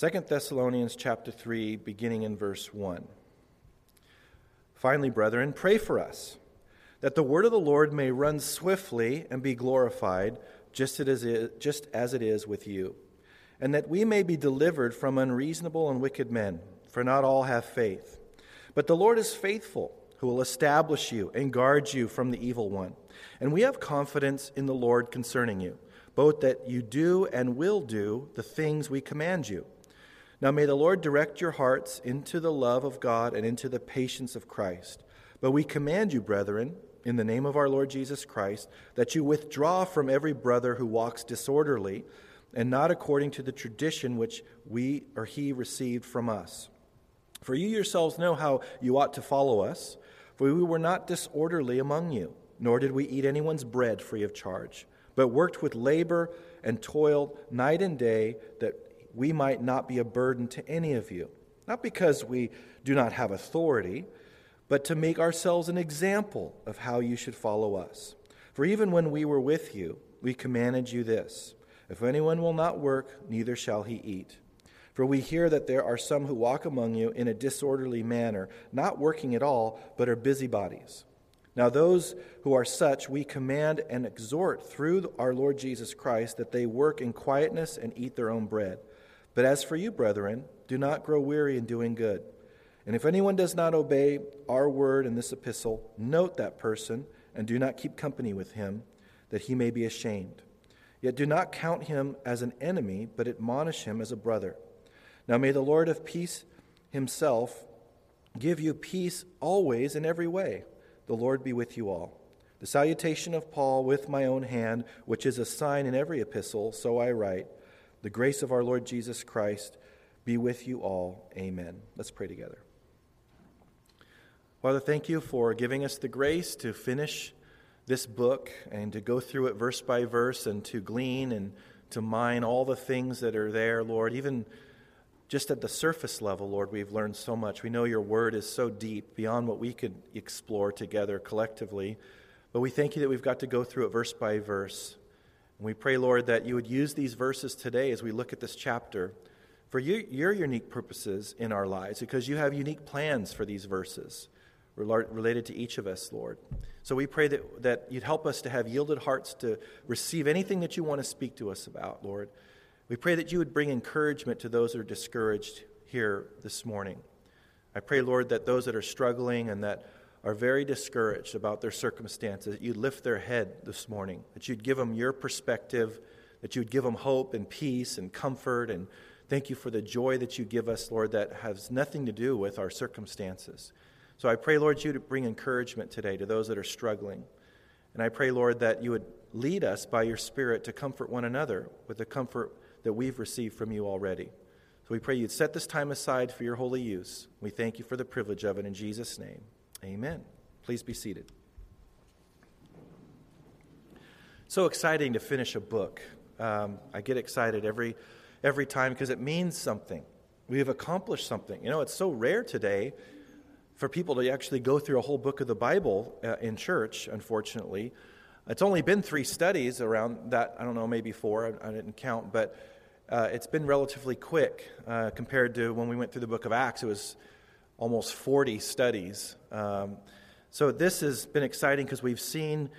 2 Thessalonians chapter 3, beginning in verse 1. Finally, brethren, pray for us, that the word of the Lord may run swiftly and be glorified, just as it is, just as it is with you, and that we may be delivered from unreasonable and wicked men, for not all have faith. But the Lord is faithful, who will establish you and guard you from the evil one. And we have confidence in the Lord concerning you, both that you do and will do the things we command you. Now may the Lord direct your hearts into the love of God and into the patience of Christ. But we command you, brethren, in the name of our Lord Jesus Christ, that you withdraw from every brother who walks disorderly and not according to the tradition which we or he received from us. For you yourselves know how you ought to follow us, for we were not disorderly among you, nor did we eat anyone's bread free of charge, but worked with labor and toiled night and day that we might not be a burden to any of you, not because we do not have authority, but to make ourselves an example of how you should follow us. For even when we were with you, we commanded you this If anyone will not work, neither shall he eat. For we hear that there are some who walk among you in a disorderly manner, not working at all, but are busybodies. Now, those who are such, we command and exhort through our Lord Jesus Christ that they work in quietness and eat their own bread. But as for you, brethren, do not grow weary in doing good. And if anyone does not obey our word in this epistle, note that person and do not keep company with him, that he may be ashamed. Yet do not count him as an enemy, but admonish him as a brother. Now may the Lord of peace himself give you peace always in every way. The Lord be with you all. The salutation of Paul with my own hand, which is a sign in every epistle, so I write. The grace of our Lord Jesus Christ be with you all. Amen. Let's pray together. Father, thank you for giving us the grace to finish this book and to go through it verse by verse and to glean and to mine all the things that are there, Lord. Even just at the surface level, Lord, we've learned so much. We know your word is so deep beyond what we could explore together collectively. But we thank you that we've got to go through it verse by verse. And we pray, Lord, that you would use these verses today as we look at this chapter for your, your unique purposes in our lives, because you have unique plans for these verses related to each of us, Lord. So we pray that, that you'd help us to have yielded hearts to receive anything that you want to speak to us about, Lord. We pray that you would bring encouragement to those that are discouraged here this morning. I pray, Lord, that those that are struggling and that are very discouraged about their circumstances, that you'd lift their head this morning, that you'd give them your perspective, that you'd give them hope and peace and comfort. And thank you for the joy that you give us, Lord, that has nothing to do with our circumstances. So I pray, Lord, you to bring encouragement today to those that are struggling. And I pray, Lord, that you would lead us by your Spirit to comfort one another with the comfort that we've received from you already. So we pray you'd set this time aside for your holy use. We thank you for the privilege of it in Jesus' name. Amen. Please be seated. So exciting to finish a book. Um, I get excited every, every time because it means something. We have accomplished something. You know, it's so rare today for people to actually go through a whole book of the Bible uh, in church, unfortunately. It's only been three studies around that, I don't know, maybe four, I, I didn't count, but uh, it's been relatively quick uh, compared to when we went through the book of Acts. It was almost 40 studies. Um, so this has been exciting because we've seen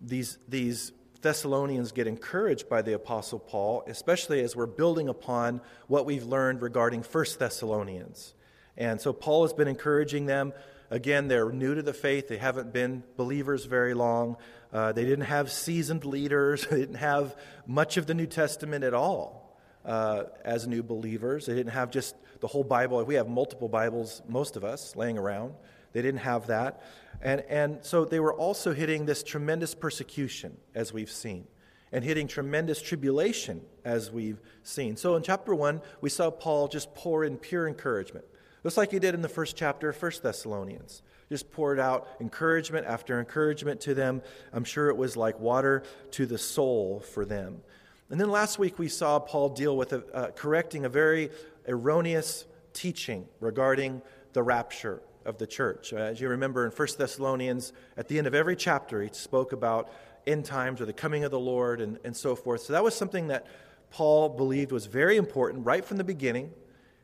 these, these Thessalonians get encouraged by the Apostle Paul, especially as we're building upon what we've learned regarding First Thessalonians. And so Paul has been encouraging them. Again, they're new to the faith. They haven't been believers very long. Uh, they didn't have seasoned leaders. They didn't have much of the New Testament at all uh, as new believers. They didn't have just the whole Bible. We have multiple Bibles, most of us, laying around. They didn't have that. And, and so they were also hitting this tremendous persecution, as we've seen, and hitting tremendous tribulation, as we've seen. So in chapter 1, we saw Paul just pour in pure encouragement, just like he did in the first chapter of 1 Thessalonians. Just poured out encouragement after encouragement to them. I'm sure it was like water to the soul for them. And then last week we saw Paul deal with a, uh, correcting a very erroneous teaching regarding the rapture of the church. Uh, as you remember in 1 Thessalonians, at the end of every chapter, he spoke about end times or the coming of the Lord and, and so forth. So that was something that Paul believed was very important right from the beginning.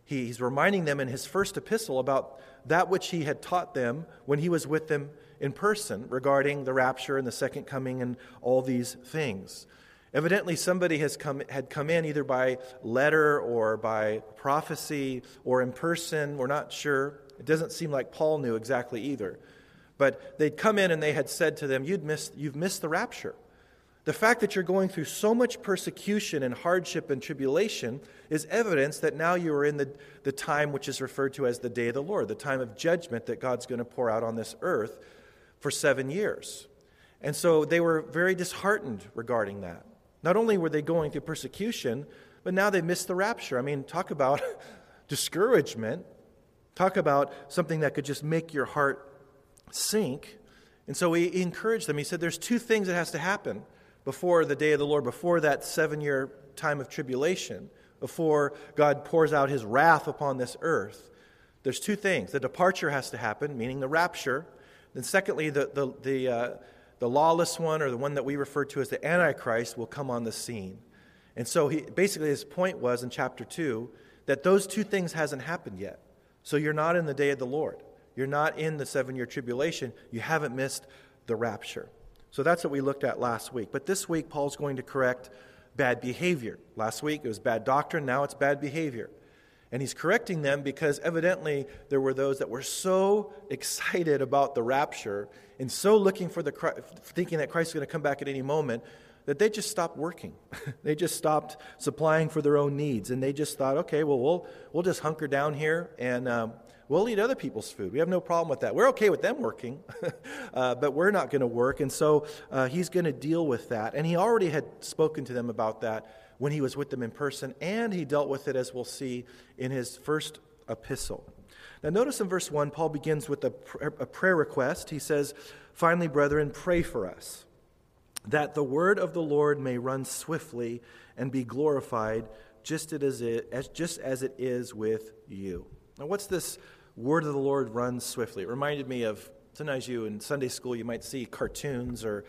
he's reminding them in his first epistle about that which he had taught them when he was with them in person regarding the rapture and the second coming and all these things. Evidently, somebody has come, had come in either by letter or by prophecy or in person. We're not sure. It doesn't seem like Paul knew exactly either. But they'd come in and they had said to them, You'd missed, You've missed the rapture. The fact that you're going through so much persecution and hardship and tribulation is evidence that now you are in the, the time which is referred to as the day of the Lord, the time of judgment that God's going to pour out on this earth for seven years. And so they were very disheartened regarding that. Not only were they going through persecution, but now they missed the rapture. I mean, talk about discouragement. Talk about something that could just make your heart sink. And so he encouraged them. He said, There's two things that has to happen before the day of the Lord, before that seven year time of tribulation, before God pours out his wrath upon this earth. There's two things. The departure has to happen, meaning the rapture. Then, secondly, the, the, the, uh, the lawless one, or the one that we refer to as the Antichrist, will come on the scene. And so, he, basically, his point was in chapter 2 that those two things hasn't happened yet. So, you're not in the day of the Lord. You're not in the seven year tribulation. You haven't missed the rapture. So that's what we looked at last week. But this week, Paul's going to correct bad behavior. Last week, it was bad doctrine. Now it's bad behavior. And he's correcting them because evidently there were those that were so excited about the rapture and so looking for the thinking that Christ is going to come back at any moment that they just stopped working. they just stopped supplying for their own needs, and they just thought, okay, well, we'll we'll just hunker down here and um, We'll eat other people's food. We have no problem with that. We're okay with them working, uh, but we're not going to work. And so uh, he's going to deal with that. And he already had spoken to them about that when he was with them in person, and he dealt with it, as we'll see, in his first epistle. Now, notice in verse 1, Paul begins with a, prayer request. He says, Finally, brethren, pray for us, that the word of the Lord may run swiftly and be glorified, just as it, as, just as it is with you. Now, what's this word of the Lord runs swiftly. It reminded me of sometimes you in Sunday school, you might see cartoons or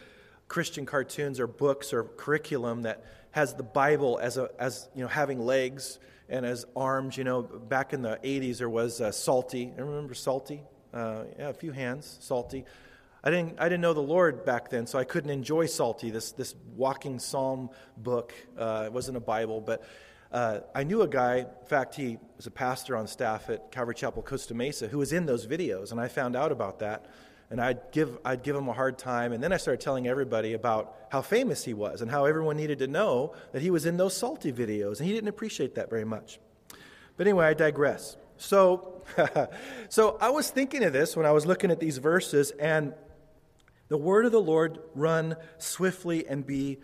Christian cartoons or books or curriculum that has the Bible as, a, as you know, having legs and as arms. You know, back in the 80s, there was uh, Psalty. I remember Psalty? Uh, yeah, a few hands, Psalty. I didn't, I didn't know the Lord back then, so I couldn't enjoy Psalty, this, this walking psalm book. Uh, it wasn't a Bible, but uh, I knew a guy, in fact, he was a pastor on staff at Calvary Chapel Costa Mesa, who was in those videos, and I found out about that. And I'd give, I'd give him a hard time. And then I started telling everybody about how famous he was and how everyone needed to know that he was in those Psalty videos. And he didn't appreciate that very much. But anyway, I digress. So, so I was thinking of this when I was looking at these verses, and the word of the Lord run swiftly and be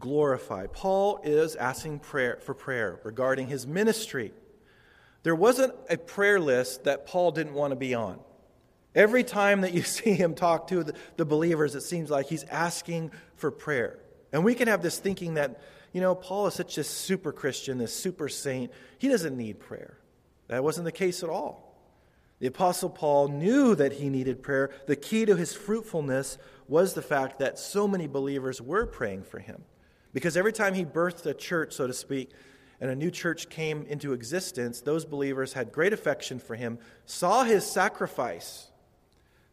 glorified. Paul is asking prayer for prayer regarding his ministry. There wasn't a prayer list that Paul didn't want to be on. Every time that you see him talk to the, the believers, it seems like he's asking for prayer. And we can have this thinking that, you know, Paul is such a super Christian, this super saint, he doesn't need prayer. That wasn't the case at all. The Apostle Paul knew that he needed prayer. The key to his fruitfulness was the fact that so many believers were praying for him. Because every time he birthed a church, so to speak, and a new church came into existence, those believers had great affection for him, saw his sacrifice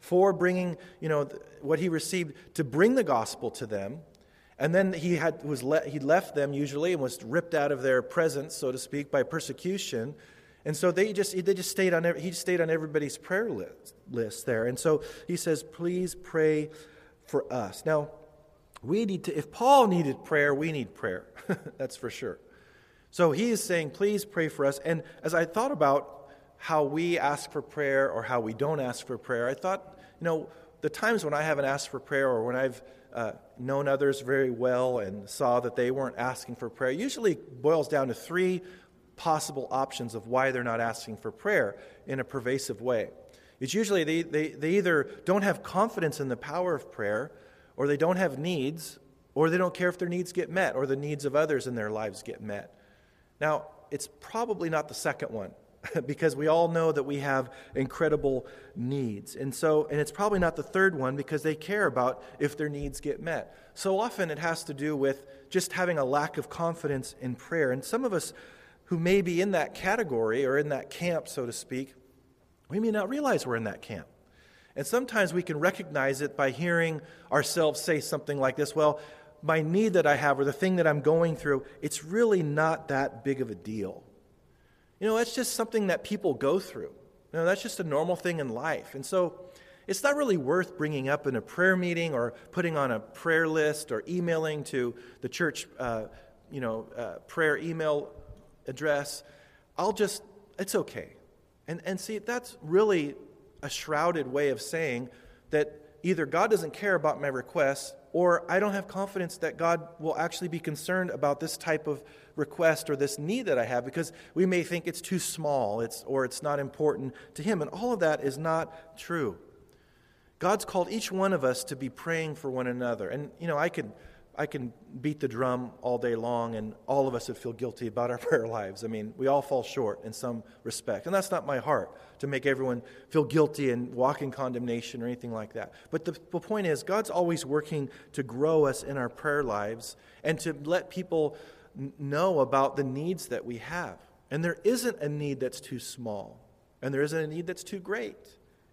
for bringing, you know, what he received to bring the gospel to them. And then he had was le- he left them usually and was ripped out of their presence, so to speak, by persecution. And so they just they just stayed on he stayed on everybody's prayer list, list there. And so he says, "Please pray for us." Now, we need to, if Paul needed prayer, we need prayer. That's for sure. So he is saying, please pray for us. And as I thought about how we ask for prayer or how we don't ask for prayer, I thought, you know, the times when I haven't asked for prayer or when I've uh, known others very well and saw that they weren't asking for prayer usually boils down to three possible options of why they're not asking for prayer in a pervasive way. It's usually they, they, they either don't have confidence in the power of prayer or they don't have needs, or they don't care if their needs get met, or the needs of others in their lives get met. Now, it's probably not the second one. because we all know that we have incredible needs. And so and it's probably not the third one because they care about if their needs get met. So often it has to do with just having a lack of confidence in prayer. And some of us who may be in that category or in that camp, so to speak, we may not realize we're in that camp. And sometimes we can recognize it by hearing ourselves say something like this Well, my need that I have or the thing that I'm going through, it's really not that big of a deal. You know, that's just something that people go through. You know, that's just a normal thing in life. And so it's not really worth bringing up in a prayer meeting or putting on a prayer list or emailing to the church, uh, you know, uh, prayer email address. I'll just, it's okay. And, and see, that's really a shrouded way of saying that either God doesn't care about my requests or I don't have confidence that God will actually be concerned about this type of request or this need that I have because we may think it's too small it's, or it's not important to Him. And all of that is not true. God's called each one of us to be praying for one another. And, you know, I could I can beat the drum all day long, and all of us would feel guilty about our prayer lives. I mean, we all fall short in some respect. And that's not my heart to make everyone feel guilty and walk in condemnation or anything like that. But the, the point is, God's always working to grow us in our prayer lives and to let people n- know about the needs that we have. And there isn't a need that's too small, and there isn't a need that's too great.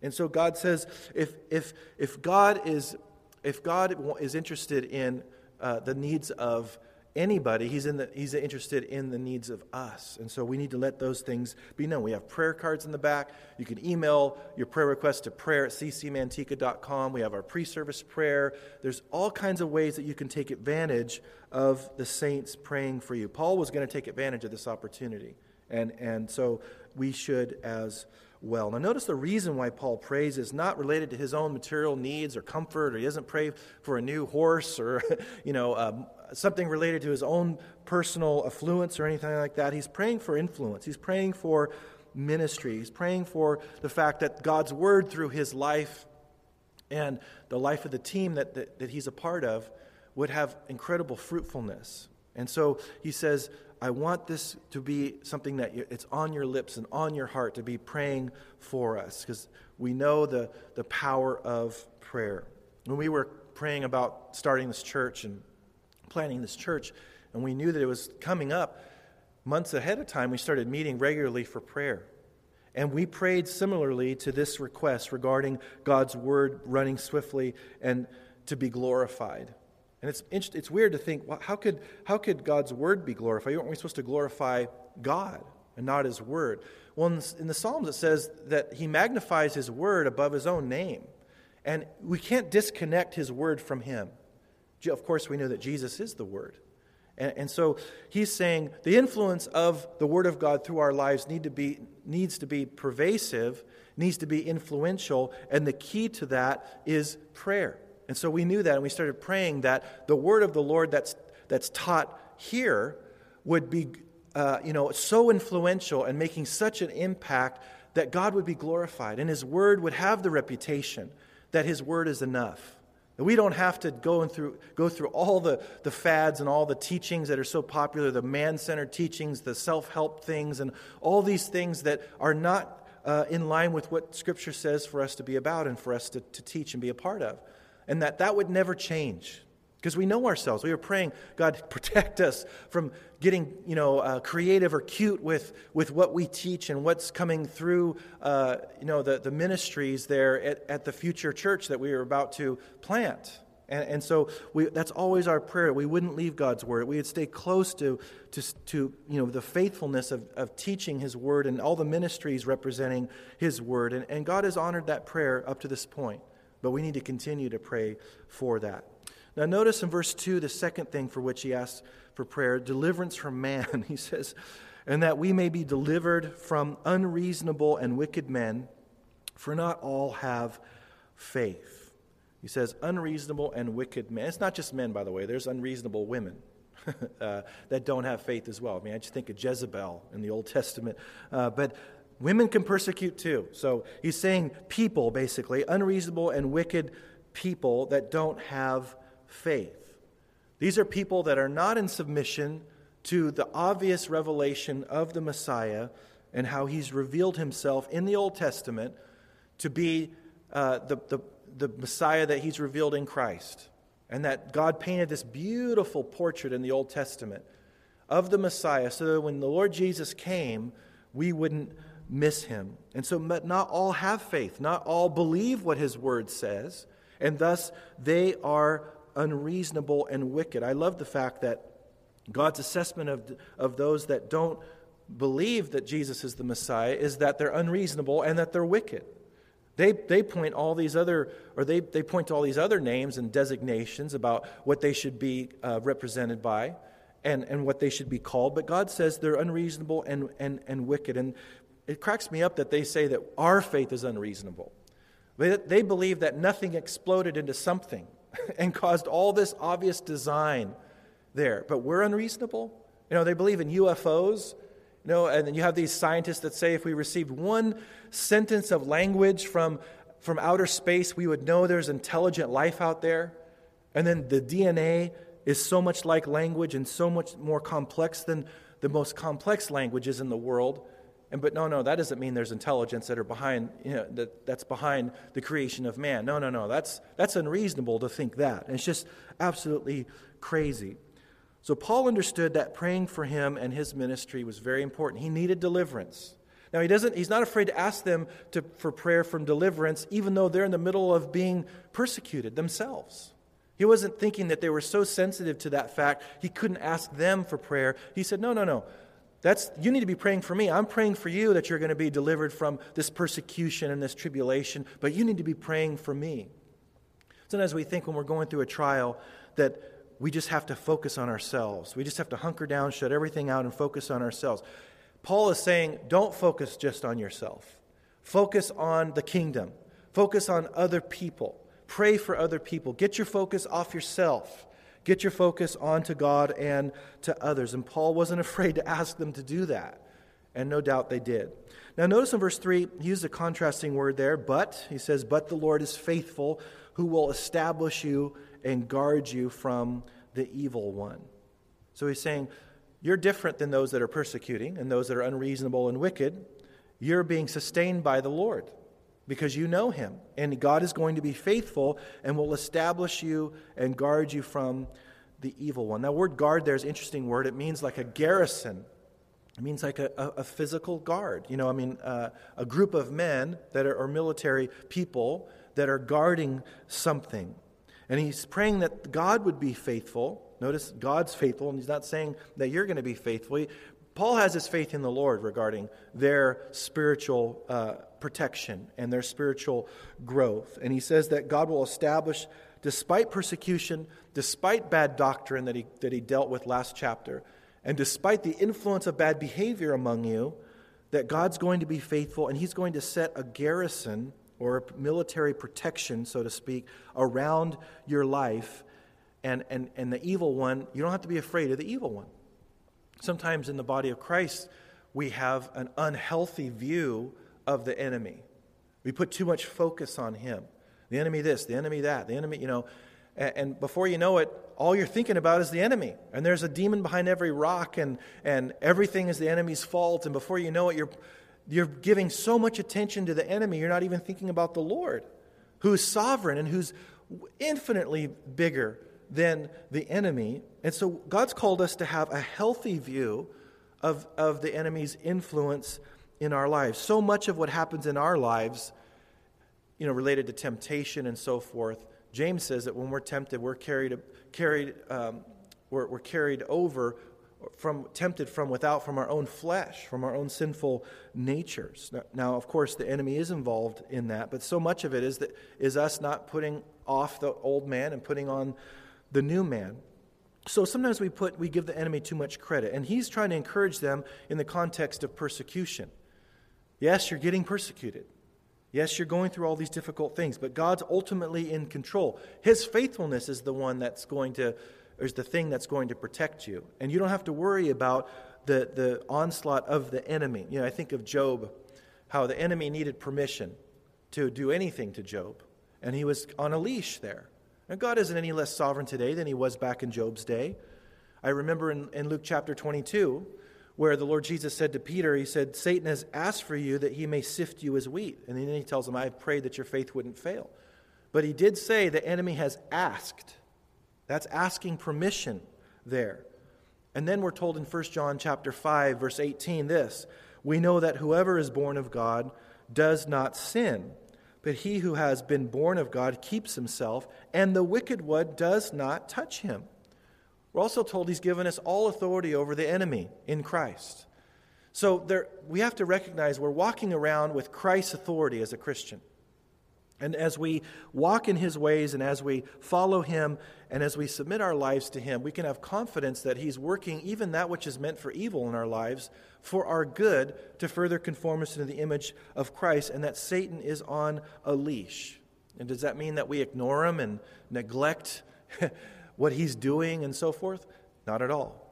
And so God says, if, if, if God is if God is interested in uh, the needs of anybody. He's, in the, he's interested in the needs of us. And so we need to let those things be known. We have prayer cards in the back. You can email your prayer request to prayer at ccmanteca.com. We have our pre service prayer. There's all kinds of ways that you can take advantage of the saints praying for you. Paul was going to take advantage of this opportunity. And, and so we should as well. Now, notice the reason why Paul prays is not related to his own material needs or comfort, or he doesn't pray for a new horse or, you know, um, something related to his own personal affluence or anything like that. He's praying for influence. He's praying for ministry. He's praying for the fact that God's word through his life and the life of the team that, that, that he's a part of would have incredible fruitfulness. And so he says, I want this to be something that it's on your lips and on your heart to be praying for us because we know the, the power of prayer. When we were praying about starting this church and planning this church, and we knew that it was coming up months ahead of time, we started meeting regularly for prayer. And we prayed similarly to this request regarding God's word running swiftly and to be glorified. And it's, it's weird to think, well, how could, how could God's word be glorified? Aren't we supposed to glorify God and not his word? Well, in the, in the Psalms, it says that he magnifies his word above his own name. And we can't disconnect his word from him. Of course, we know that Jesus is the word. And, and, so he's saying the influence of the Word of God through our lives need to be, needs to be pervasive, needs to be influential, and the key to that is prayer. And so we knew that, and we started praying that the word of the Lord that's, that's taught here would be uh, you know, so influential and making such an impact that God would be glorified, and His word would have the reputation that His word is enough. That we don't have to go, and through, go through all the, the fads and all the teachings that are so popular, the man centered teachings, the self help things, and all these things that are not uh, in line with what Scripture says for us to be about and for us to, to teach and be a part of and that that would never change. Because we know ourselves. We were praying god protect us from getting you know uh, creative or cute with, with what we teach and what's coming through uh, you know the, the ministries there at, at the future church that we are about to plant. And, and so we, that's always our prayer. We wouldn't leave god's word. We would stay close to, to, to you know, the faithfulness of, of teaching his word and all the ministries representing his word. And, and god has honored that prayer up to this point but we need to continue to pray for that. Now, notice in verse 2 the second thing for which he asks for prayer deliverance from man. He says, and that we may be delivered from unreasonable and wicked men, for not all have faith. He says, unreasonable and wicked men. It's not just men, by the way, there's unreasonable women. uh, that don't have faith as well. I mean, I just think of Jezebel in the Old Testament. Uh, but Women can persecute too. So he's saying people, basically, unreasonable and wicked people that don't have faith. These are people that are not in submission to the obvious revelation of the Messiah and how he's revealed himself in the Old Testament to be uh, the, the, the Messiah that he's revealed in Christ. And that God painted this beautiful portrait in the Old Testament of the Messiah so that when the Lord Jesus came, we wouldn't miss him. And so, not all have faith, not all believe what his word says, and thus they are unreasonable and wicked. I love the fact that God's assessment of, of those that don't believe that Jesus is the Messiah is that they're unreasonable and that they're wicked. They, they point all these other, or they, they point to all these other names and designations about what they should be uh, represented by and, and what they should be called. But God says they're unreasonable and, and, and wicked. And it cracks me up that they say that our faith is unreasonable. They, they believe that nothing exploded into something and caused all this obvious design there. But we're unreasonable. You know, they believe in UFOs. You know, and then you have these scientists that say if we received one sentence of language from, from outer space, we would know there's intelligent life out there. And then the DNA is so much like language and so much more complex than the most complex languages in the world. And but no, no, that doesn't mean there's intelligence that are behind, you know, that, that's behind the creation of man. No, no, no. That's that's unreasonable to think that. And it's just absolutely crazy. So Paul understood that praying for him and his ministry was very important. He needed deliverance. Now he doesn't he's not afraid to ask them to, for prayer from deliverance, even though they're in the middle of being persecuted themselves. He wasn't thinking that they were so sensitive to that fact he couldn't ask them for prayer. He said, No, no, no. That's, you need to be praying for me. I'm praying for you that you're going to be delivered from this persecution and this tribulation, but you need to be praying for me. Sometimes we think when we're going through a trial that we just have to focus on ourselves. We just have to hunker down, shut everything out, and focus on ourselves. Paul is saying, don't focus just on yourself. Focus on the kingdom. Focus on other people. Pray for other people. Get your focus off yourself. Get your focus onto God and to others. And Paul wasn't afraid to ask them to do that. And no doubt they did. Now, notice in verse 3, he used a contrasting word there, but. He says, But the Lord is faithful, who will establish you and guard you from the evil one. So he's saying, You're different than those that are persecuting and those that are unreasonable and wicked. You're being sustained by the Lord because you know him. And God is going to be faithful and will establish you and guard you from the evil one. That word guard there is an interesting word. It means like a garrison. It means like a, a, a physical guard. You know, I mean, uh, a group of men that are, military people that are guarding something. And he's praying that God would be faithful. Notice God's faithful, and he's not saying that you're going to be faithful. Paul has his faith in the Lord regarding their spiritual uh, protection and their spiritual growth. And he says that God will establish, despite persecution, despite bad doctrine that he, that he dealt with last chapter, and despite the influence of bad behavior among you, that God's going to be faithful and he's going to set a garrison or a military protection, so to speak, around your life. And, and, and the evil one, you don't have to be afraid of the evil one. Sometimes in the body of Christ, we have an unhealthy view of the enemy. We put too much focus on him. The enemy this, the enemy that, the enemy, you know. And, and before you know it, all you're thinking about is the enemy. And there's a demon behind every rock, and, and everything is the enemy's fault. And before you know it, you're you're giving so much attention to the enemy, you're not even thinking about the Lord, who's sovereign and who's infinitely bigger than the enemy. And so God's called us to have a healthy view of, of the enemy's influence in our lives. So much of what happens in our lives, you know, related to temptation and so forth, James says that when we're tempted, we're carried, carried, um, we're, we're carried over from tempted from without from our own flesh from our own sinful natures. Now of course the enemy is involved in that but so much of it is that is us not putting off the old man and putting on the new man. So sometimes we put we give the enemy too much credit and he's trying to encourage them in the context of persecution yes you're getting persecuted yes you're going through all these difficult things but god's ultimately in control his faithfulness is the one that's going to is the thing that's going to protect you. And you don't have to worry about the, the onslaught of the enemy. You know, I think of Job, how the enemy needed permission to do anything to Job, and he was on a leash there. And God isn't any less sovereign today than he was back in Job's day. I remember in, in Luke chapter 22, where the Lord Jesus said to Peter, He said, Satan has asked for you that he may sift you as wheat. And then he tells him, I prayed that your faith wouldn't fail. But he did say the enemy has asked that's asking permission there. And then we're told in 1 John chapter 5 verse 18 this, we know that whoever is born of God does not sin, but he who has been born of God keeps himself, and the wicked one does not touch him. We're also told he's given us all authority over the enemy in Christ. So there, we have to recognize we're walking around with Christ's authority as a Christian. And as we walk in his ways and as we follow him and as we submit our lives to him, we can have confidence that he's working even that which is meant for evil in our lives for our good to further conform us into the image of Christ and that Satan is on a leash. And does that mean that we ignore him and neglect what he's doing and so forth? Not at all.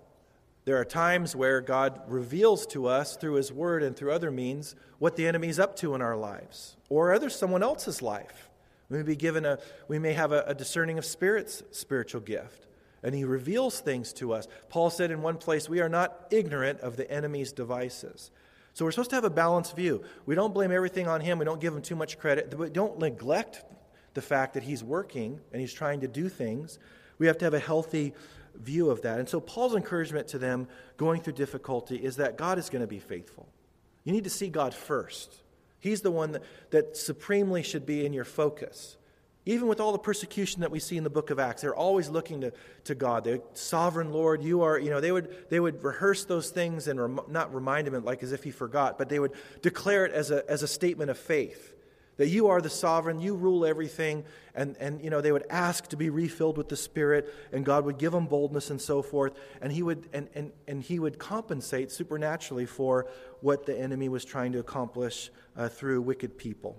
There are times where God reveals to us through His Word and through other means what the enemy's up to in our lives or other someone else's life. We may be given a, we may have a, a discerning of spirits spiritual gift, and He reveals things to us. Paul said in one place, "We are not ignorant of the enemy's devices." So we're supposed to have a balanced view. We don't blame everything on Him. We don't give Him too much credit. We don't neglect the fact that He's working and He's trying to do things. We have to have a healthy view of that. And so, Paul's encouragement to them going through difficulty is that God is going to be faithful. You need to see God first. He's the one that, that supremely should be in your focus. Even with all the persecution that we see in the book of Acts, they're always looking to, to God. They're sovereign Lord, you are, you know, they would, they would rehearse those things and rem, not remind him like as if he forgot, but they would declare it as a, as a statement of faith that you are the sovereign, you rule everything, and, and you know, they would ask to be refilled with the Spirit, and God would give them boldness and so forth, and he would, and, and, and he would compensate supernaturally for what the enemy was trying to accomplish uh, through wicked people.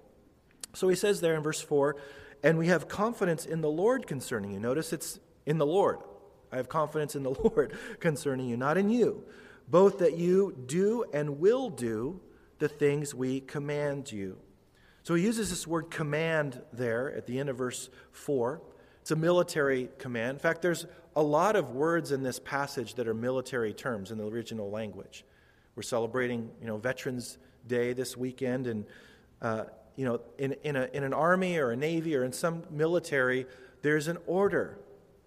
So he says there in verse 4, and we have confidence in the Lord concerning you. Notice it's in the Lord. I have confidence in the Lord concerning you, not in you. Both that you do and will do the things we command you. So he uses this word command there at the end of verse 4. It's a military command. In fact, there's a lot of words in this passage that are military terms in the original language. We're celebrating, you know, Veterans Day this weekend, and uh, you know, in, in, a, in an army or a navy or in some military, there's an order.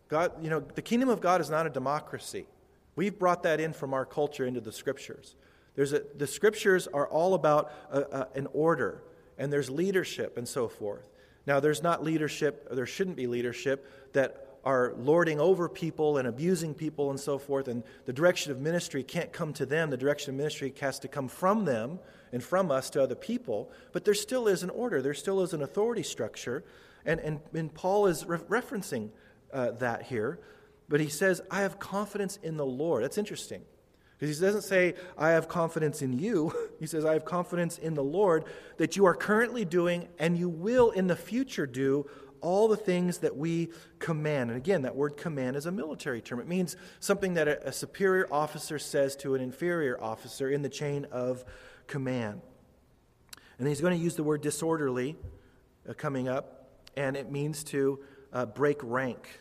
God, you know, the kingdom of God is not a democracy. We've brought that in from our culture into the scriptures. There's a, the scriptures are all about a, a, an order and there's leadership and so forth. Now, there's not leadership, there shouldn't be leadership that are lording over people and abusing people and so forth, and the direction of ministry can't come to them. The direction of ministry has to come from them and from us to other people. But there still is an order, there still is an authority structure, and, and, and Paul is re- referencing uh, that here. But he says, I have confidence in the Lord. That's interesting. Because he doesn't say, I have confidence in you. He says, I have confidence in the Lord that you are currently doing and you will in the future do all the things that we command. And again, that word command is a military term. It means something that a, a superior officer says to an inferior officer in the chain of command. And he's going to use the word disorderly uh, coming up, and it means to uh, break rank.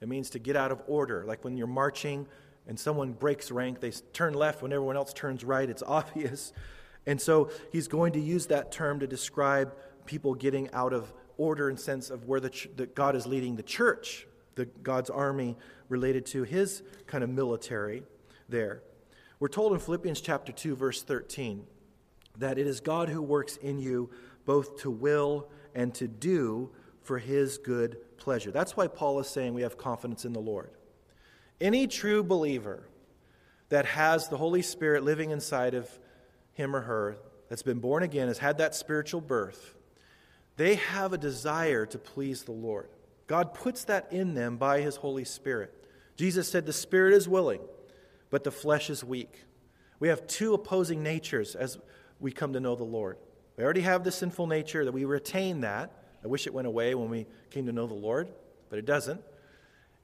It means to get out of order, like when you're marching and someone breaks rank, they turn left when everyone else turns right. It's obvious. And so he's going to use that term to describe people getting out of order and sense of where the ch- that God is leading the church, the God's army related to his kind of military there. We're told in Philippians chapter 2 verse 13 that it is God who works in you both to will and to do for his good pleasure. That's why Paul is saying we have confidence in the Lord. Any true believer that has the Holy Spirit living inside of him or her, that's been born again, has had that spiritual birth, they have a desire to please the Lord. God puts that in them by his Holy Spirit. Jesus said, The Spirit is willing, but the flesh is weak. We have two opposing natures as we come to know the Lord. We already have the sinful nature that we retain that. I wish it went away when we came to know the Lord, but it doesn't.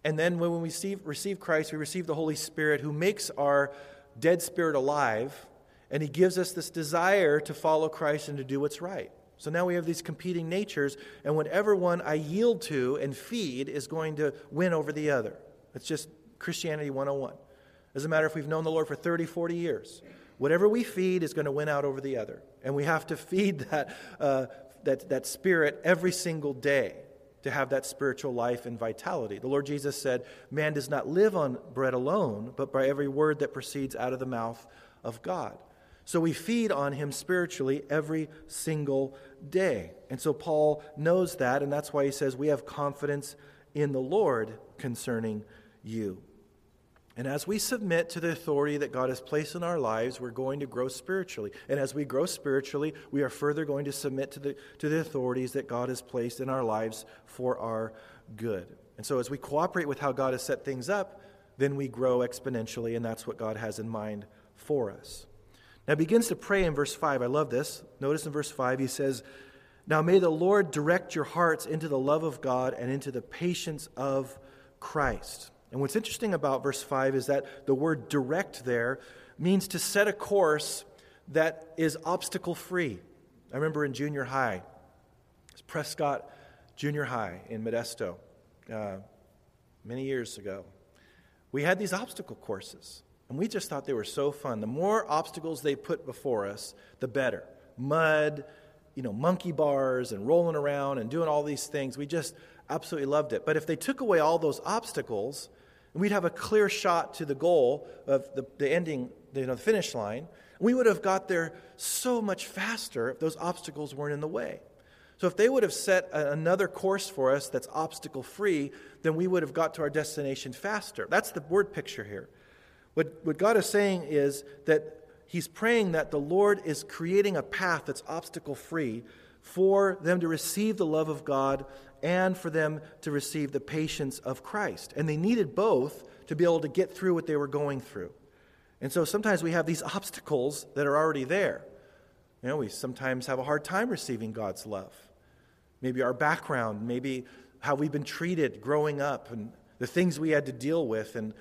And then when we receive, receive Christ, we receive the Holy Spirit who makes our dead spirit alive, and he gives us this desire to follow Christ and to do what's right. So now we have these competing natures, and whatever one I yield to and feed is going to win over the other. It's just Christianity 101. Doesn't matter if we've known the Lord for 30, 40 years. Whatever we feed is going to win out over the other. And we have to feed that, uh, that, that spirit every single day. To have that spiritual life and vitality. The Lord Jesus said, Man does not live on bread alone, but by every word that proceeds out of the mouth of God. So we feed on him spiritually every single day. And so Paul knows that, and that's why he says, We have confidence in the Lord concerning you. And as we submit to the authority that God has placed in our lives, we're going to grow spiritually. And as we grow spiritually, we are further going to submit to the, to the authorities that God has placed in our lives for our good. And so as we cooperate with how God has set things up, then we grow exponentially, and that's what God has in mind for us. Now, he begins to pray in verse 5. I love this. Notice in verse 5, he says, Now may the Lord direct your hearts into the love of God and into the patience of Christ. And what's interesting about verse 5 is that the word direct there means to set a course that is obstacle free. I remember in junior high, it's Prescott Junior High in Modesto, uh, many years ago. We had these obstacle courses, and we just thought they were so fun. The more obstacles they put before us, the better. Mud, you know, monkey bars, and rolling around and doing all these things. We just absolutely loved it. But if they took away all those obstacles, and we'd have a clear shot to the goal of the, the ending, you know, the finish line. We would have got there so much faster if those obstacles weren't in the way. So, if they would have set another course for us that's obstacle free, then we would have got to our destination faster. That's the word picture here. What, what God is saying is that He's praying that the Lord is creating a path that's obstacle free for them to receive the love of God and for them to receive the patience of Christ. And they needed both to be able to get through what they were going through. And so sometimes we have these obstacles that are already there. You know, we sometimes have a hard time receiving God's love. Maybe our background, maybe how we've been treated growing up, and the things we had to deal with, and,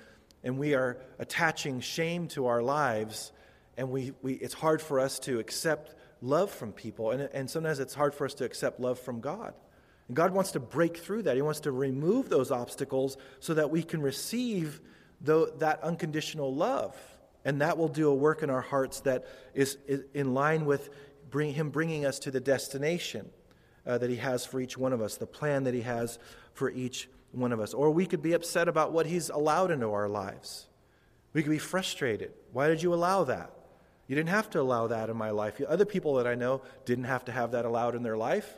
and we are attaching shame to our lives, and we, we, it's hard for us to accept love from people, and, and sometimes it's hard for us to accept love from God. And God wants to break through that. He wants to remove those obstacles so that we can receive the, that unconditional love. And that will do a work in our hearts that is, is in line with bring, Him bringing us to the destination uh, that He has for each one of us, the plan that He has for each one of us. Or we could be upset about what He's allowed into our lives. We could be frustrated. Why did you allow that? You didn't have to allow that in my life. Other people that I know didn't have to have that allowed in their life.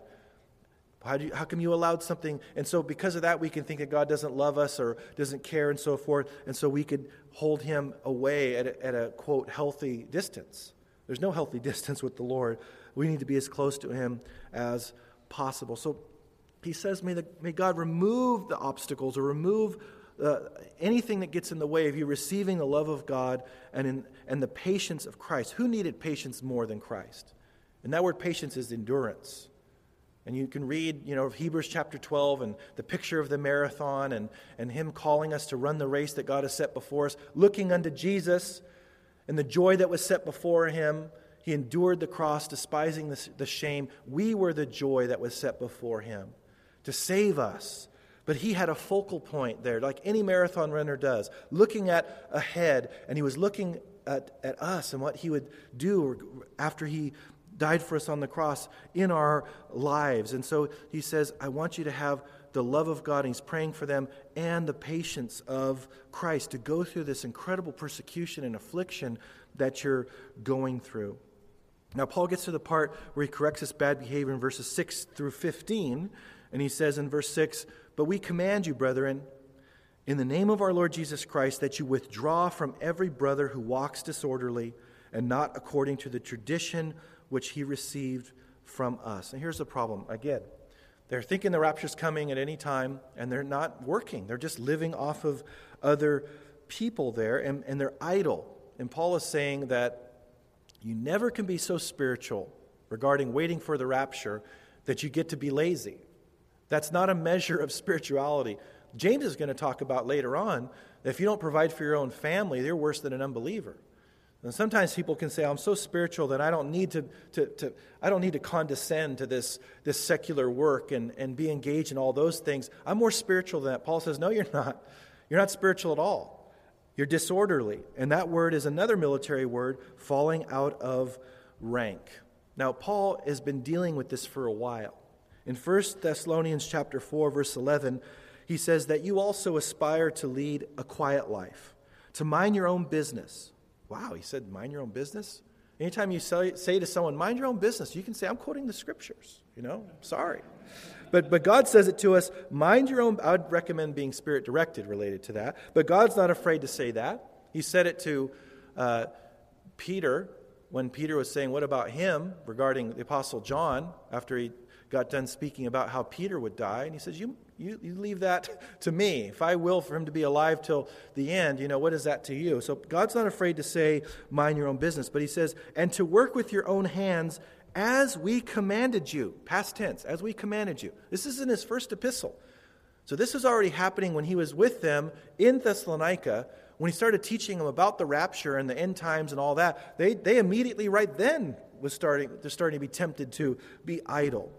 How, you, how come you allowed something? And so, because of that, we can think that God doesn't love us or doesn't care and so forth. And so, we could hold him away at a, at a quote, healthy distance. There's no healthy distance with the Lord. We need to be as close to him as possible. So, he says, may, the, may God remove the obstacles or remove uh, anything that gets in the way of you receiving the love of God and, in, and the patience of Christ. Who needed patience more than Christ? And that word patience is endurance. And you can read, you know, Hebrews chapter 12 and the picture of the marathon and, and him calling us to run the race that God has set before us, looking unto Jesus and the joy that was set before him. He endured the cross, despising the, the shame. We were the joy that was set before him to save us. But he had a focal point there, like any marathon runner does, looking at ahead, and he was looking at, at us and what he would do after he died for us on the cross in our lives. And so he says, I want you to have the love of God, and he's praying for them, and the patience of Christ to go through this incredible persecution and affliction that you're going through. Now, Paul gets to the part where he corrects this bad behavior in verses 6 through 15, and he says in verse 6 But we command you, brethren, in the name of our Lord Jesus Christ, that you withdraw from every brother who walks disorderly and not according to the tradition which he received from us. And here's the problem again. They're thinking the rapture's coming at any time, and they're not working. They're just living off of other people there, and, and they're idle. And Paul is saying that you never can be so spiritual regarding waiting for the rapture that you get to be lazy. That's not a measure of spirituality. James is going to talk about later on that if you don't provide for your own family, you're worse than an unbeliever. And sometimes people can say, I'm so spiritual that I don't need to, to, to, I don't need to condescend to this, this secular work and, and be engaged in all those things. I'm more spiritual than that. Paul says, No, you're not. You're not spiritual at all. You're disorderly. And that word is another military word, falling out of rank. Now, Paul has been dealing with this for a while. In 1 Thessalonians chapter 4 verse 11, he says that you also aspire to lead a quiet life, to mind your own business. Wow, he said mind your own business? Anytime you say, to someone, mind your own business, you can say, I'm quoting the scriptures. You know, sorry. But, but God says it to us, mind your own. I would recommend being spirit directed related to that. But God's not afraid to say that. He said it to uh, Peter when Peter was saying, What about him? regarding the Apostle John, after he got done speaking about how Peter would die. And he says, You, you, you leave that to me. If I will for him to be alive till the end, you know, what is that to you? So God's not afraid to say, Mind your own business. But he says, And to work with your own hands as we commanded you. Past tense, as we commanded you. This is in his first epistle. So this was already happening when he was with them in Thessalonica. When he started teaching them about the rapture and the end times and all that, they, they immediately right then was starting, they're starting to be tempted to be idle.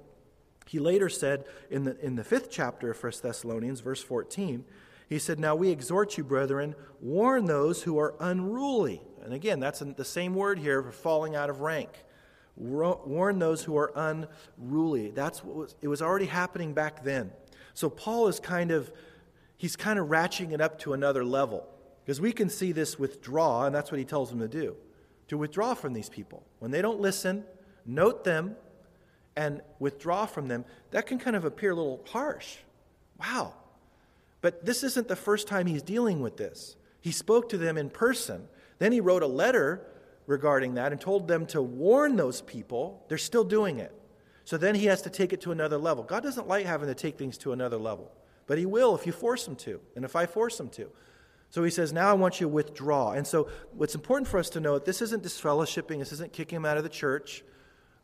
He later said in the, in the fifth chapter of 1 Thessalonians, verse 14, he said, Now we exhort you, brethren, warn those who are unruly. And again, that's the same word here for falling out of rank. Warn those who are unruly. That's what was, it was already happening back then. So Paul is kind of, he's kind of ratcheting it up to another level. Because we can see this withdraw, and that's what he tells them to do to withdraw from these people. When they don't listen, note them and withdraw from them. That can kind of appear a little harsh. Wow. But this isn't the first time he's dealing with this. He spoke to them in person. Then he wrote a letter regarding that and told them to warn those people. They're still doing it. So then he has to take it to another level. God doesn't like having to take things to another level, but he will if you force him to, and if I force him to. So he says, Now I want you to withdraw. And so what's important for us to know this isn't disfellowshipping, this isn't kicking him out of the church.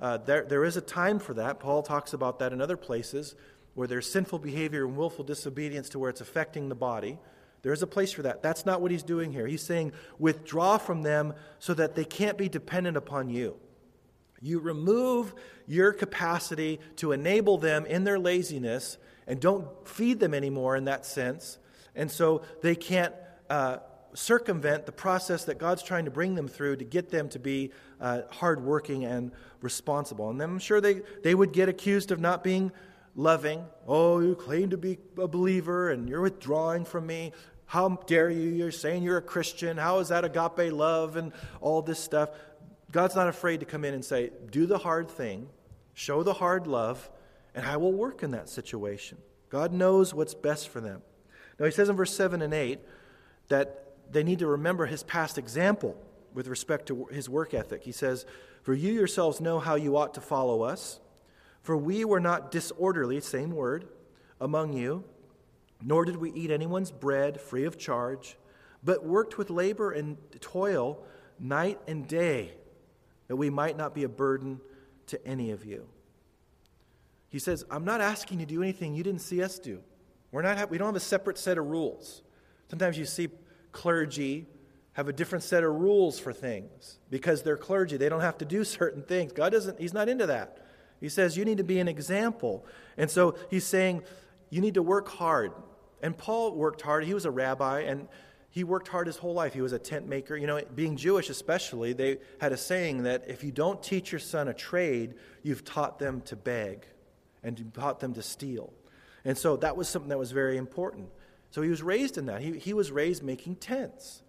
Uh, there, there is a time for that. Paul talks about that in other places where there's sinful behavior and willful disobedience to where it's affecting the body. There is a place for that. That's not what he's doing here. He's saying, withdraw from them so that they can't be dependent upon you. You remove your capacity to enable them in their laziness and don't feed them anymore in that sense. And so they can't uh, circumvent the process that God's trying to bring them through to get them to be uh, hardworking and responsible. And I'm sure they, they would get accused of not being loving. Oh, you claim to be a believer and you're withdrawing from me. How dare you? You're saying you're a Christian. How is that agape love and all this stuff? God's not afraid to come in and say, Do the hard thing, show the hard love, and I will work in that situation. God knows what's best for them. Now, he says in verse 7 and 8 that they need to remember his past example with respect to his work ethic. He says, For you yourselves know how you ought to follow us. For we were not disorderly, same word, among you, nor did we eat anyone's bread free of charge, but worked with labor and toil night and day, that we might not be a burden to any of you. He says, I'm not asking you to do anything you didn't see us do. We're not, we don't have a separate set of rules. Sometimes you see clergy have a different set of rules for things because they're clergy. They don't have to do certain things. God doesn't, He's not into that. He says you need to be an example. And so He's saying you need to work hard. And Paul worked hard. He was a rabbi and he worked hard his whole life. He was a tent maker. You know, being Jewish especially, they had a saying that if you don't teach your son a trade, you've taught them to beg and taught them to steal. And so that was something that was very important. So he was raised in that. He, he was raised making tents.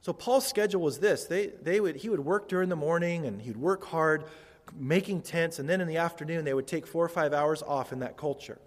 So Paul's schedule was this. They, they would, he would work during the morning and he'd work hard making tents, and then in the afternoon they would take four or five hours off in that culture.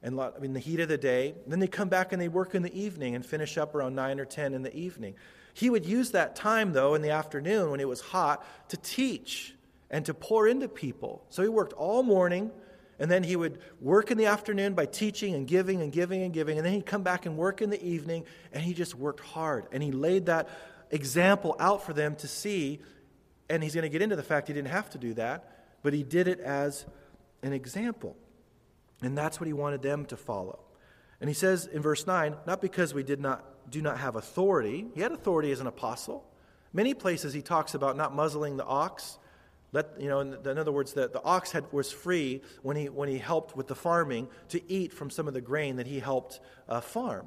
And in the heat of the day. Then they come back and they work in the evening and finish up around 9 or 10 in the evening. He would use that time, though, in the afternoon when it was hot, to teach and to pour into people. So he worked all morning and then he would work in the afternoon by teaching and giving and giving and giving. And then he'd come back and work in the evening. And he just worked hard. And he laid that example out for them to see. And he's going to get into the fact he didn't have to do that, but he did it as an example. And that's what he wanted them to follow. And he says in verse 9, not because we did not do not have authority. He had authority as an apostle. Many places he talks about not muzzling the ox let, you know, in, in other words, the, the ox had, was free when he, when he helped with the farming to eat from some of the grain that he helped uh, farm.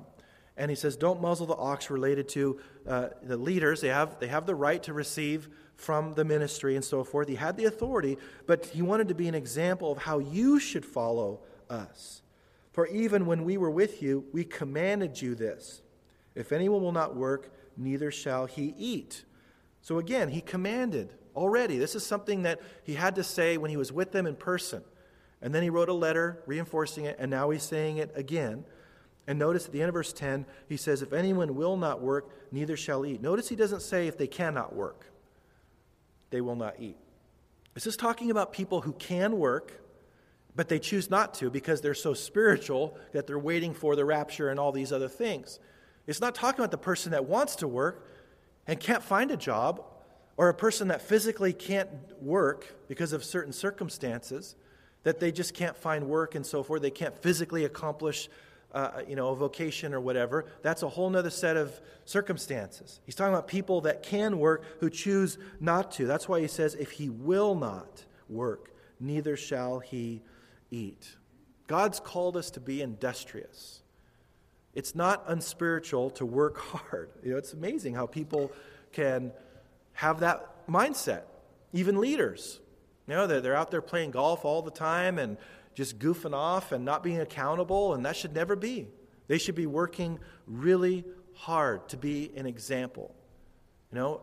And he says, don't muzzle the ox related to uh, the leaders. They have, they have the right to receive from the ministry and so forth. He had the authority, but he wanted to be an example of how you should follow us. For even when we were with you, we commanded you this if anyone will not work, neither shall he eat. So again, he commanded already. This is something that he had to say when he was with them in person. And then he wrote a letter reinforcing it, and now he's saying it again. And notice at the end of verse 10, he says, If anyone will not work, neither shall eat. Notice he doesn't say if they cannot work, they will not eat. This is talking about people who can work, but they choose not to because they're so spiritual that they're waiting for the rapture and all these other things. It's not talking about the person that wants to work and can't find a job, or a person that physically can't work because of certain circumstances, that they just can't find work and so forth. They can't physically accomplish uh, you know, a vocation or whatever. That's a whole other set of circumstances. He's talking about people that can work who choose not to. That's why he says, if he will not work, neither shall he eat. God's called us to be industrious. It's not unspiritual to work hard. You know, it's amazing how people can have that mindset, even leaders. You know, they're, they're out there playing golf all the time and just goofing off and not being accountable, and that should never be. They should be working really hard to be an example. You know,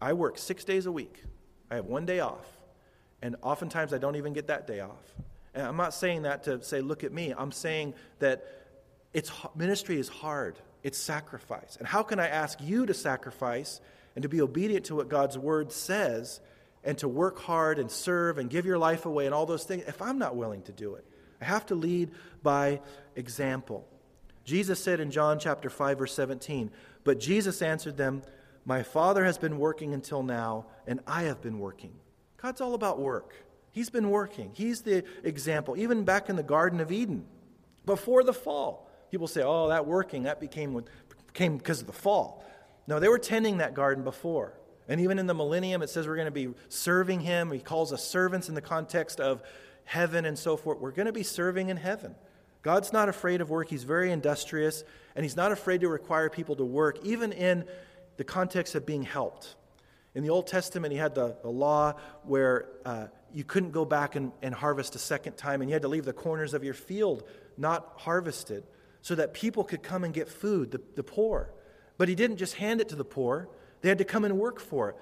I work six days a week, I have one day off, and oftentimes I don't even get that day off. And I'm not saying that to say, look at me. I'm saying that it's, ministry is hard, it's sacrifice. And how can I ask you to sacrifice and to be obedient to what God's word says and to work hard and serve and give your life away and all those things if I'm not willing to do it? I have to lead by example. Jesus said in John chapter 5 verse 17, "But Jesus answered them, my Father has been working until now, and I have been working." God's all about work. He's been working. He's the example. Even back in the Garden of Eden, before the fall, people say, oh, that working, that became, came because of the fall. No, they were tending that garden before. And even in the millennium, it says we're going to be serving him. He calls us servants in the context of heaven and so forth. We're going to be serving in heaven. God's not afraid of work. He's very industrious, and he's not afraid to require people to work, even in the context of being helped. In the Old Testament, he had the, the law where uh, you couldn't go back and, and harvest a second time, and you had to leave the corners of your field not harvested so that people could come and get food, the, the poor. But he didn't just hand it to the poor, they had to come and work for it.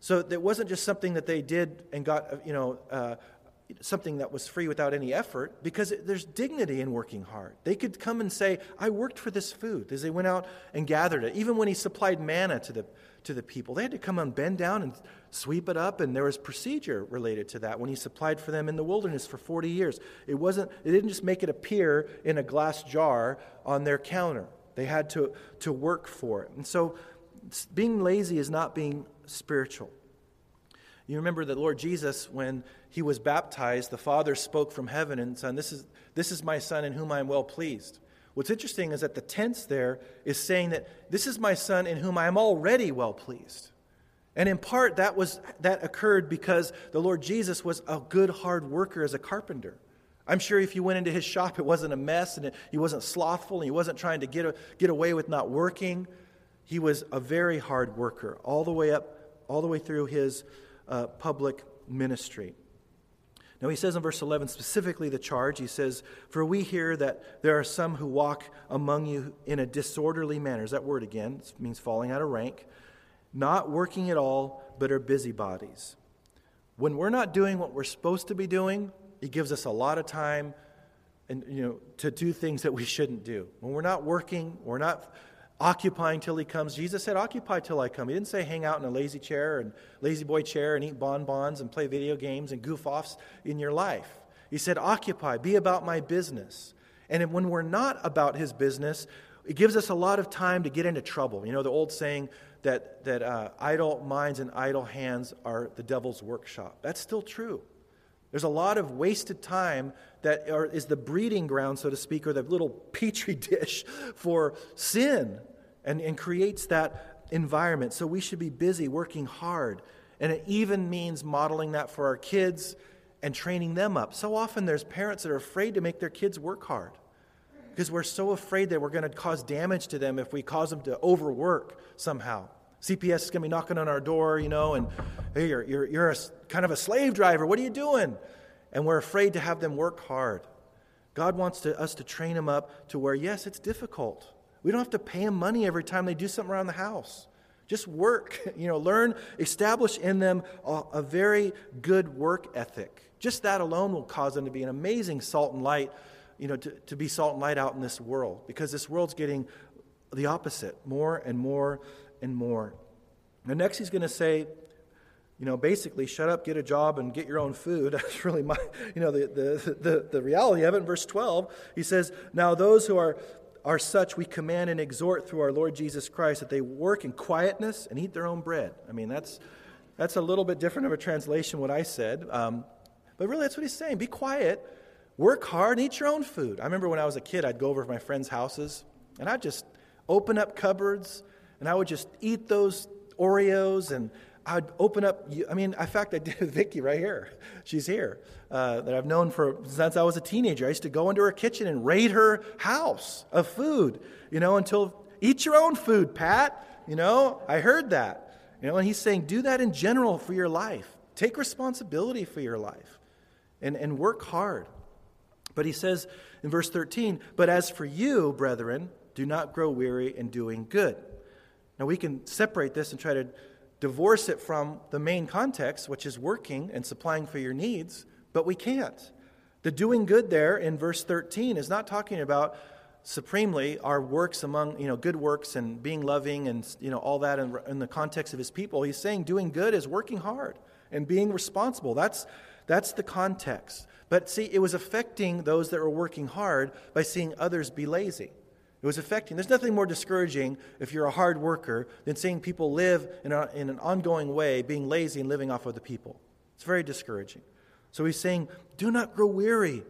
So it wasn't just something that they did and got, you know, uh, something that was free without any effort because there's dignity in working hard. They could come and say, I worked for this food as they went out and gathered it. Even when he supplied manna to the, to the people, they had to come and bend down and sweep it up, and there was procedure related to that when he supplied for them in the wilderness for 40 years. It, wasn't, it didn't just make it appear in a glass jar on their counter, they had to, to work for it. And so being lazy is not being spiritual. You remember that Lord Jesus, when he was baptized, the Father spoke from heaven and said, This is, this is my Son in whom I am well pleased. What's interesting is that the tense there is saying that this is my Son in whom I am already well pleased. And in part, that, was, that occurred because the Lord Jesus was a good, hard worker as a carpenter. I'm sure if you went into his shop, it wasn't a mess and it, he wasn't slothful and he wasn't trying to get, a, get away with not working. He was a very hard worker all the way up, all the way through his uh, public ministry. Now, he says in verse 11 specifically the charge. He says, For we hear that there are some who walk among you in a disorderly manner. Is that word again? It means falling out of rank. Not working at all, but are busybodies. When we're not doing what we're supposed to be doing, it gives us a lot of time and, you know, to do things that we shouldn't do. When we're not working, we're not occupying till he comes. Jesus said, Occupy till I come. He didn't say hang out in a lazy chair and La-Z-Boy chair and eat bonbons and play video games and goof offs in your life. He said, Occupy, be about my business. And when we're not about his business, it gives us a lot of time to get into trouble. You know, the old saying that, that uh, idle minds and idle hands are the devil's workshop. That's still true. There's a lot of wasted time that are, is the breeding ground, so to speak, or the little petri dish for sin and, and creates that environment. So we should be busy working hard. And it even means modeling that for our kids and training them up. So often there's parents that are afraid to make their kids work hard because we're so afraid that we're going to cause damage to them if we cause them to overwork somehow. CPS is going to be knocking on our door, you know, and hey, you're, you're, you're a, kind of a slave driver. What are you doing? And we're afraid to have them work hard. God wants to, us to train them up to where, yes, it's difficult. We don't have to pay them money every time they do something around the house. Just work, you know, learn, establish in them a, a very good work ethic. Just that alone will cause them to be an amazing salt and light, you know, to, to be salt and light out in this world because this world's getting the opposite more and more and more. And next, he's going to say, you know, basically, shut up, get a job, and get your own food. That's really my, you know, the, the, the, the reality of it. In verse 12, he says, Now those who are are such we command and exhort through our Lord Jesus Christ that they work in quietness and eat their own bread. I mean, that's, that's a little bit different of a translation what I said. Um, but really, that's what he's saying. Be quiet, work hard, and eat your own food. I remember when I was a kid, I'd go over to my friends' houses, and I'd just open up cupboards, and I would just eat those Oreos and I'd open up. I mean, in fact, I did with Vicky right here. She's here uh, that I've known for since I was a teenager. I used to go into her kitchen and raid her house of food, you know, until eat your own food, Pat. You know, I heard that. You know, and he's saying do that in general for your life. Take responsibility for your life, and and work hard. But he says in verse 13, but as for you, brethren, do not grow weary in doing good. Now we can separate this and try to divorce it from the main context, which is working and supplying for your needs, but we can't. The doing good there in verse 13 is not talking about supremely our works among, you know, good works and being loving and, you know, all that in, in the context of his people. He's saying doing good is working hard and being responsible. That's, that's the context. But see, it was affecting those that were working hard by seeing others be lazy. It was affecting. There's nothing more discouraging if you're a hard worker than seeing people live in, a, in an ongoing way, being lazy and living off of other people. It's very discouraging. So he's saying, do not grow weary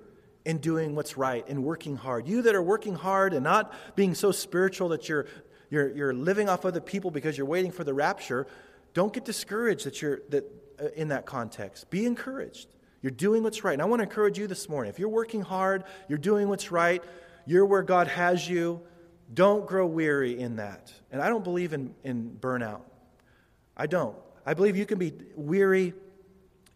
in doing what's right and working hard. You that are working hard and not being so spiritual that you're, you're, you're living off other people because you're waiting for the rapture, don't get discouraged that you're that, uh, in that context. Be encouraged. You're doing what's right. And I want to encourage you this morning. If you're working hard, you're doing what's right, you're where God has you. Don't grow weary in that. And I don't believe in, in burnout. I don't. I believe you can be weary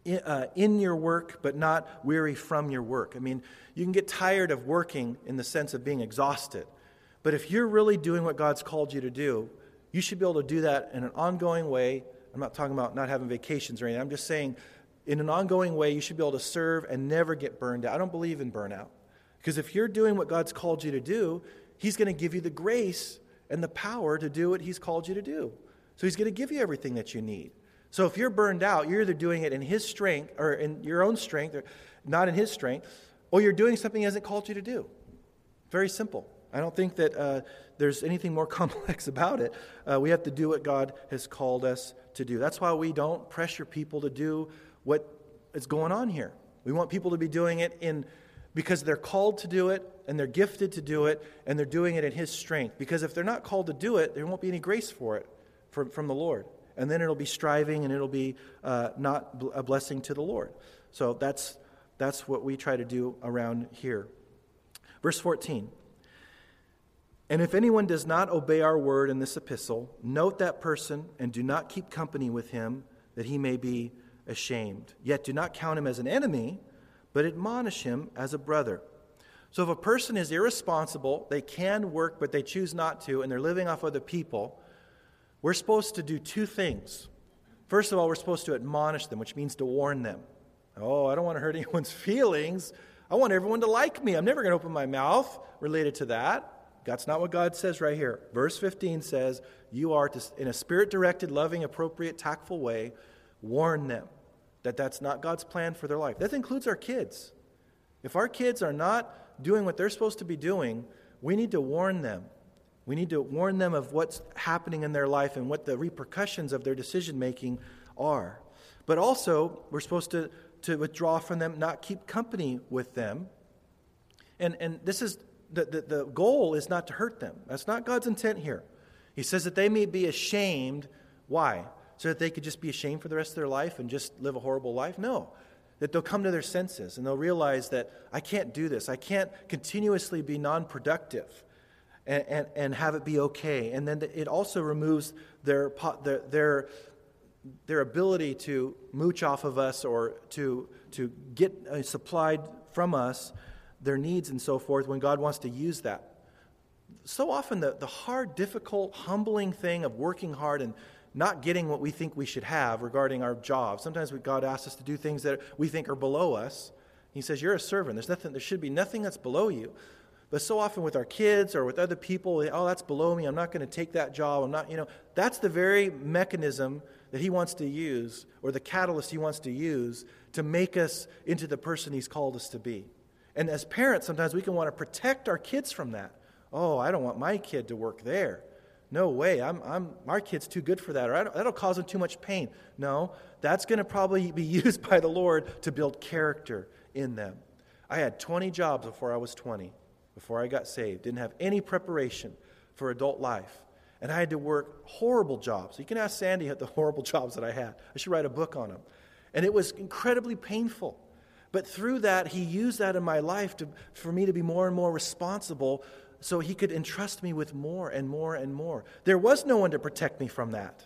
in, uh, in, your work, but not weary from your work. I mean, you can get tired of working in the sense of being exhausted. But if you're really doing what God's called you to do, you should be able to do that in an ongoing way. I'm not talking about not having vacations or anything. I'm just saying, in an ongoing way, you should be able to serve and never get burned out. I don't believe in burnout. Because if you're doing what God's called you to do, He's going to give you the grace and the power to do what He's called you to do. So He's going to give you everything that you need. So if you're burned out, you're either doing it in His strength or in your own strength, or not in His strength, or you're doing something He hasn't called you to do. Very simple. I don't think that uh, there's anything more complex about it. Uh, we have to do what God has called us to do. That's why we don't pressure people to do what is going on here. We want people to be doing it in because they're called to do it and they're gifted to do it and they're doing it in His strength. Because if they're not called to do it, there won't be any grace for it from, from the Lord. And then it'll be striving and it'll be uh, not a blessing to the Lord. So that's, that's what we try to do around here. Verse 14. And if anyone does not obey our word in this epistle, note that person and do not keep company with him, that he may be ashamed. Yet do not count him as an enemy but admonish him as a brother. So if a person is irresponsible, they can work, but they choose not to, and they're living off other people, we're supposed to do two things. First of all, we're supposed to admonish them, which means to warn them. Oh, I don't want to hurt anyone's feelings. I want everyone to like me. I'm never going to open my mouth related to that. That's not what God says right here. Verse 15 says, You are to, in a spirit directed, loving, appropriate, tactful way, warn them that that's not God's plan for their life. That includes our kids. If our kids are not doing what they're supposed to be doing, we need to warn them. We need to warn them of what's happening in their life and what the repercussions of their decision making are. But also, we're supposed to, to withdraw from them, not keep company with them. And, and this is the, the, the goal is not to hurt them. That's not God's intent here. He says that they may be ashamed. Why? So that they could just be ashamed for the rest of their life and just live a horrible life? No. That they'll come to their senses and they'll realize that I can't do this. I can't continuously be non productive and, and, and, have it be okay. And then it also removes their, their, their, their ability to mooch off of us or to, to get uh, supplied from us their needs and so forth when God wants to use that. So often, the, the hard, difficult, humbling thing of working hard and not getting what we think we should have regarding our job. Sometimes God asks us to do things that we think are below us. He says, You're a servant. There's nothing, there should be nothing that's below you. But so often with our kids or with other people, oh, that's below me. I'm not going to take that job. I'm not, you know, that's the very mechanism that he wants to use or the catalyst he wants to use to make us into the person he's called us to be. And as parents, sometimes we can want to protect our kids from that. Oh, I don't want my kid to work there. No way. I'm, I'm, our kid's too good for that, or that'll cause them too much pain. No, that's going to probably be used by the Lord to build character in them. I had 20 jobs before I was 20 before I got saved. Didn't have any preparation for adult life. And I had to work horrible jobs. You can ask Sandy at the horrible jobs that I had. I should write a book on them. And it was incredibly painful. But through that, he used that in my life to, for me to be more and more responsible so he could entrust me with more and more and more. There was no one to protect me from that.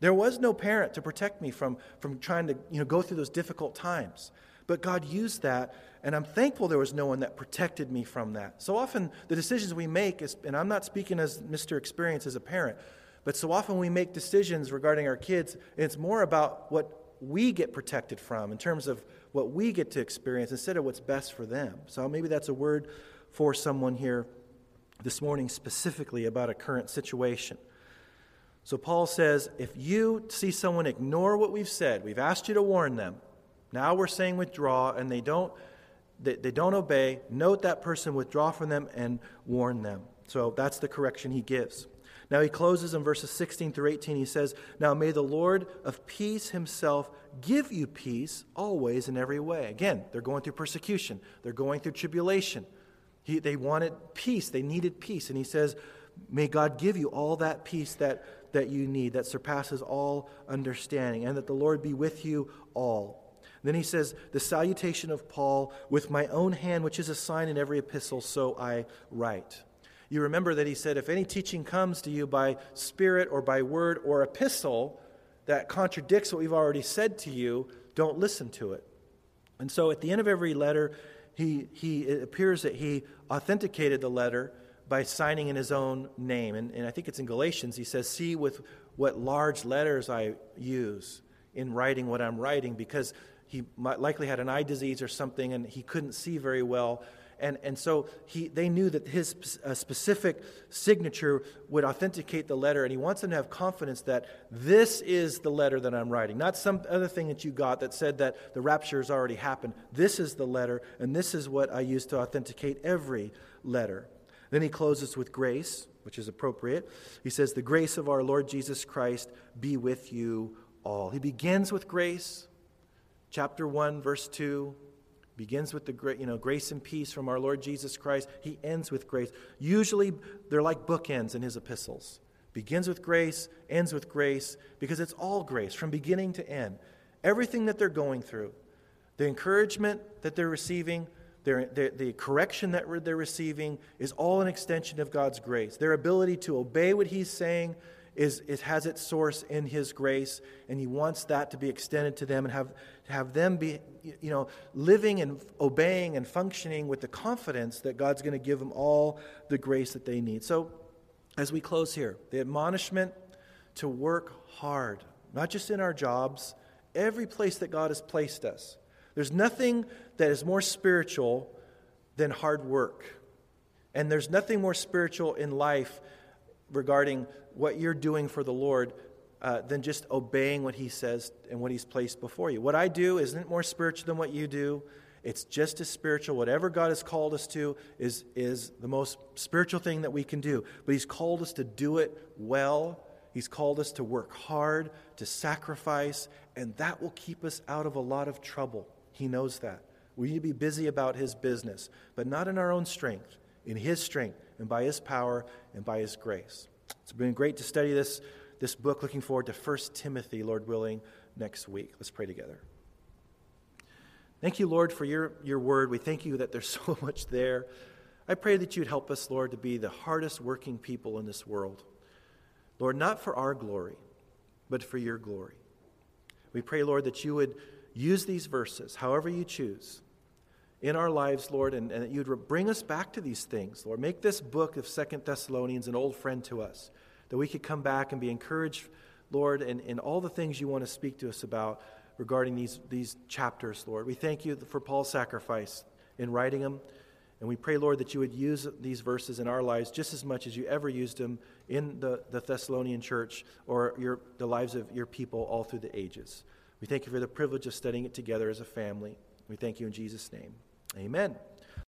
There was no parent to protect me from, from trying to you know, go through those difficult times. But God used that, and I'm thankful there was no one that protected me from that. So often, the decisions we make, is, and I'm not speaking as Mr. Experience as a parent, but so often we make decisions regarding our kids, and it's more about what we get protected from in terms of what we get to experience instead of what's best for them. So maybe that's a word for someone here this morning specifically about a current situation. So Paul says if you see someone ignore what we've said, we've asked you to warn them, now we're saying withdraw, and they don't, they, they don't obey. Note that person, withdraw from them, and warn them. So that's the correction he gives. Now he closes in verses 16 through 18. He says, Now may the Lord of peace himself give you peace always in every way. Again, they're going through persecution, they're going through tribulation. He, they wanted peace, they needed peace. And he says, May God give you all that peace that, that you need, that surpasses all understanding, and that the Lord be with you all. Then he says, The salutation of Paul, with my own hand, which is a sign in every epistle, so I write. You remember that he said, If any teaching comes to you by spirit or by word or epistle that contradicts what we've already said to you, don't listen to it. And so at the end of every letter, he, he, it appears that he authenticated the letter by signing in his own name. And, and I think it's in Galatians, he says, See with what large letters I use in writing what I'm writing, because he likely had an eye disease or something and he couldn't see very well. And, and so he, they knew that his uh, specific signature would authenticate the letter, and he wants them to have confidence that this is the letter that I'm writing, not some other thing that you got that said that the rapture has already happened. This is the letter, and this is what I use to authenticate every letter. Then he closes with grace, which is appropriate. He says, The grace of our Lord Jesus Christ be with you all. He begins with grace chapter 1, verse 2 begins with the you know, grace and peace from our Lord Jesus Christ. He ends with grace. Usually, they're like bookends in his epistles. Begins with grace, ends with grace, because it's all grace from beginning to end. Everything that they're going through, the encouragement that they're receiving, their, their, the correction that they're receiving is all an extension of God's grace. Their ability to obey what He's saying is, it has its source in His grace, and He wants that to be extended to them and have, have them be, you know, living and obeying and functioning with the confidence that God's going to give them all the grace that they need. So, as we close here, the admonishment to work hard, not just in our jobs, every place that God has placed us. There's nothing that is more spiritual than hard work. And there's nothing more spiritual in life regarding what you're doing for the Lord uh, than just obeying what He says and what He's placed before you. What I do isn't more spiritual than what you do. It's just as spiritual. Whatever God has called us to is, is the most spiritual thing that we can do. But He's called us to do it well. He's called us to work hard, to sacrifice, and that will keep us out of a lot of trouble. He knows that. We need to be busy about His business, but not in our own strength, in His strength, and by His power and by His grace. It's been great to study this, this book. Looking forward to 1 Timothy, Lord willing, next week. Let's pray together. Thank you, Lord, for your, your word. We thank you that there's so much there. I pray that you'd help us, Lord, to be the hardest working people in this world. Lord, not for our glory, but for your glory. We pray, Lord, that you would use these verses, however you choose, in our lives, Lord, and, and that you'd bring us back to these things, Lord. Make this book of Second Thessalonians an old friend to us, that we could come back and be encouraged, Lord, in, in all the things you want to speak to us about regarding these, these chapters, Lord. We thank you for Paul's sacrifice in writing them. And we pray, Lord, that you would use these verses in our lives just as much as you ever used them in the, the Thessalonian church or your, the lives of your people all through the ages. We thank you for the privilege of studying it together as a family. We thank you in Jesus' name. Amen.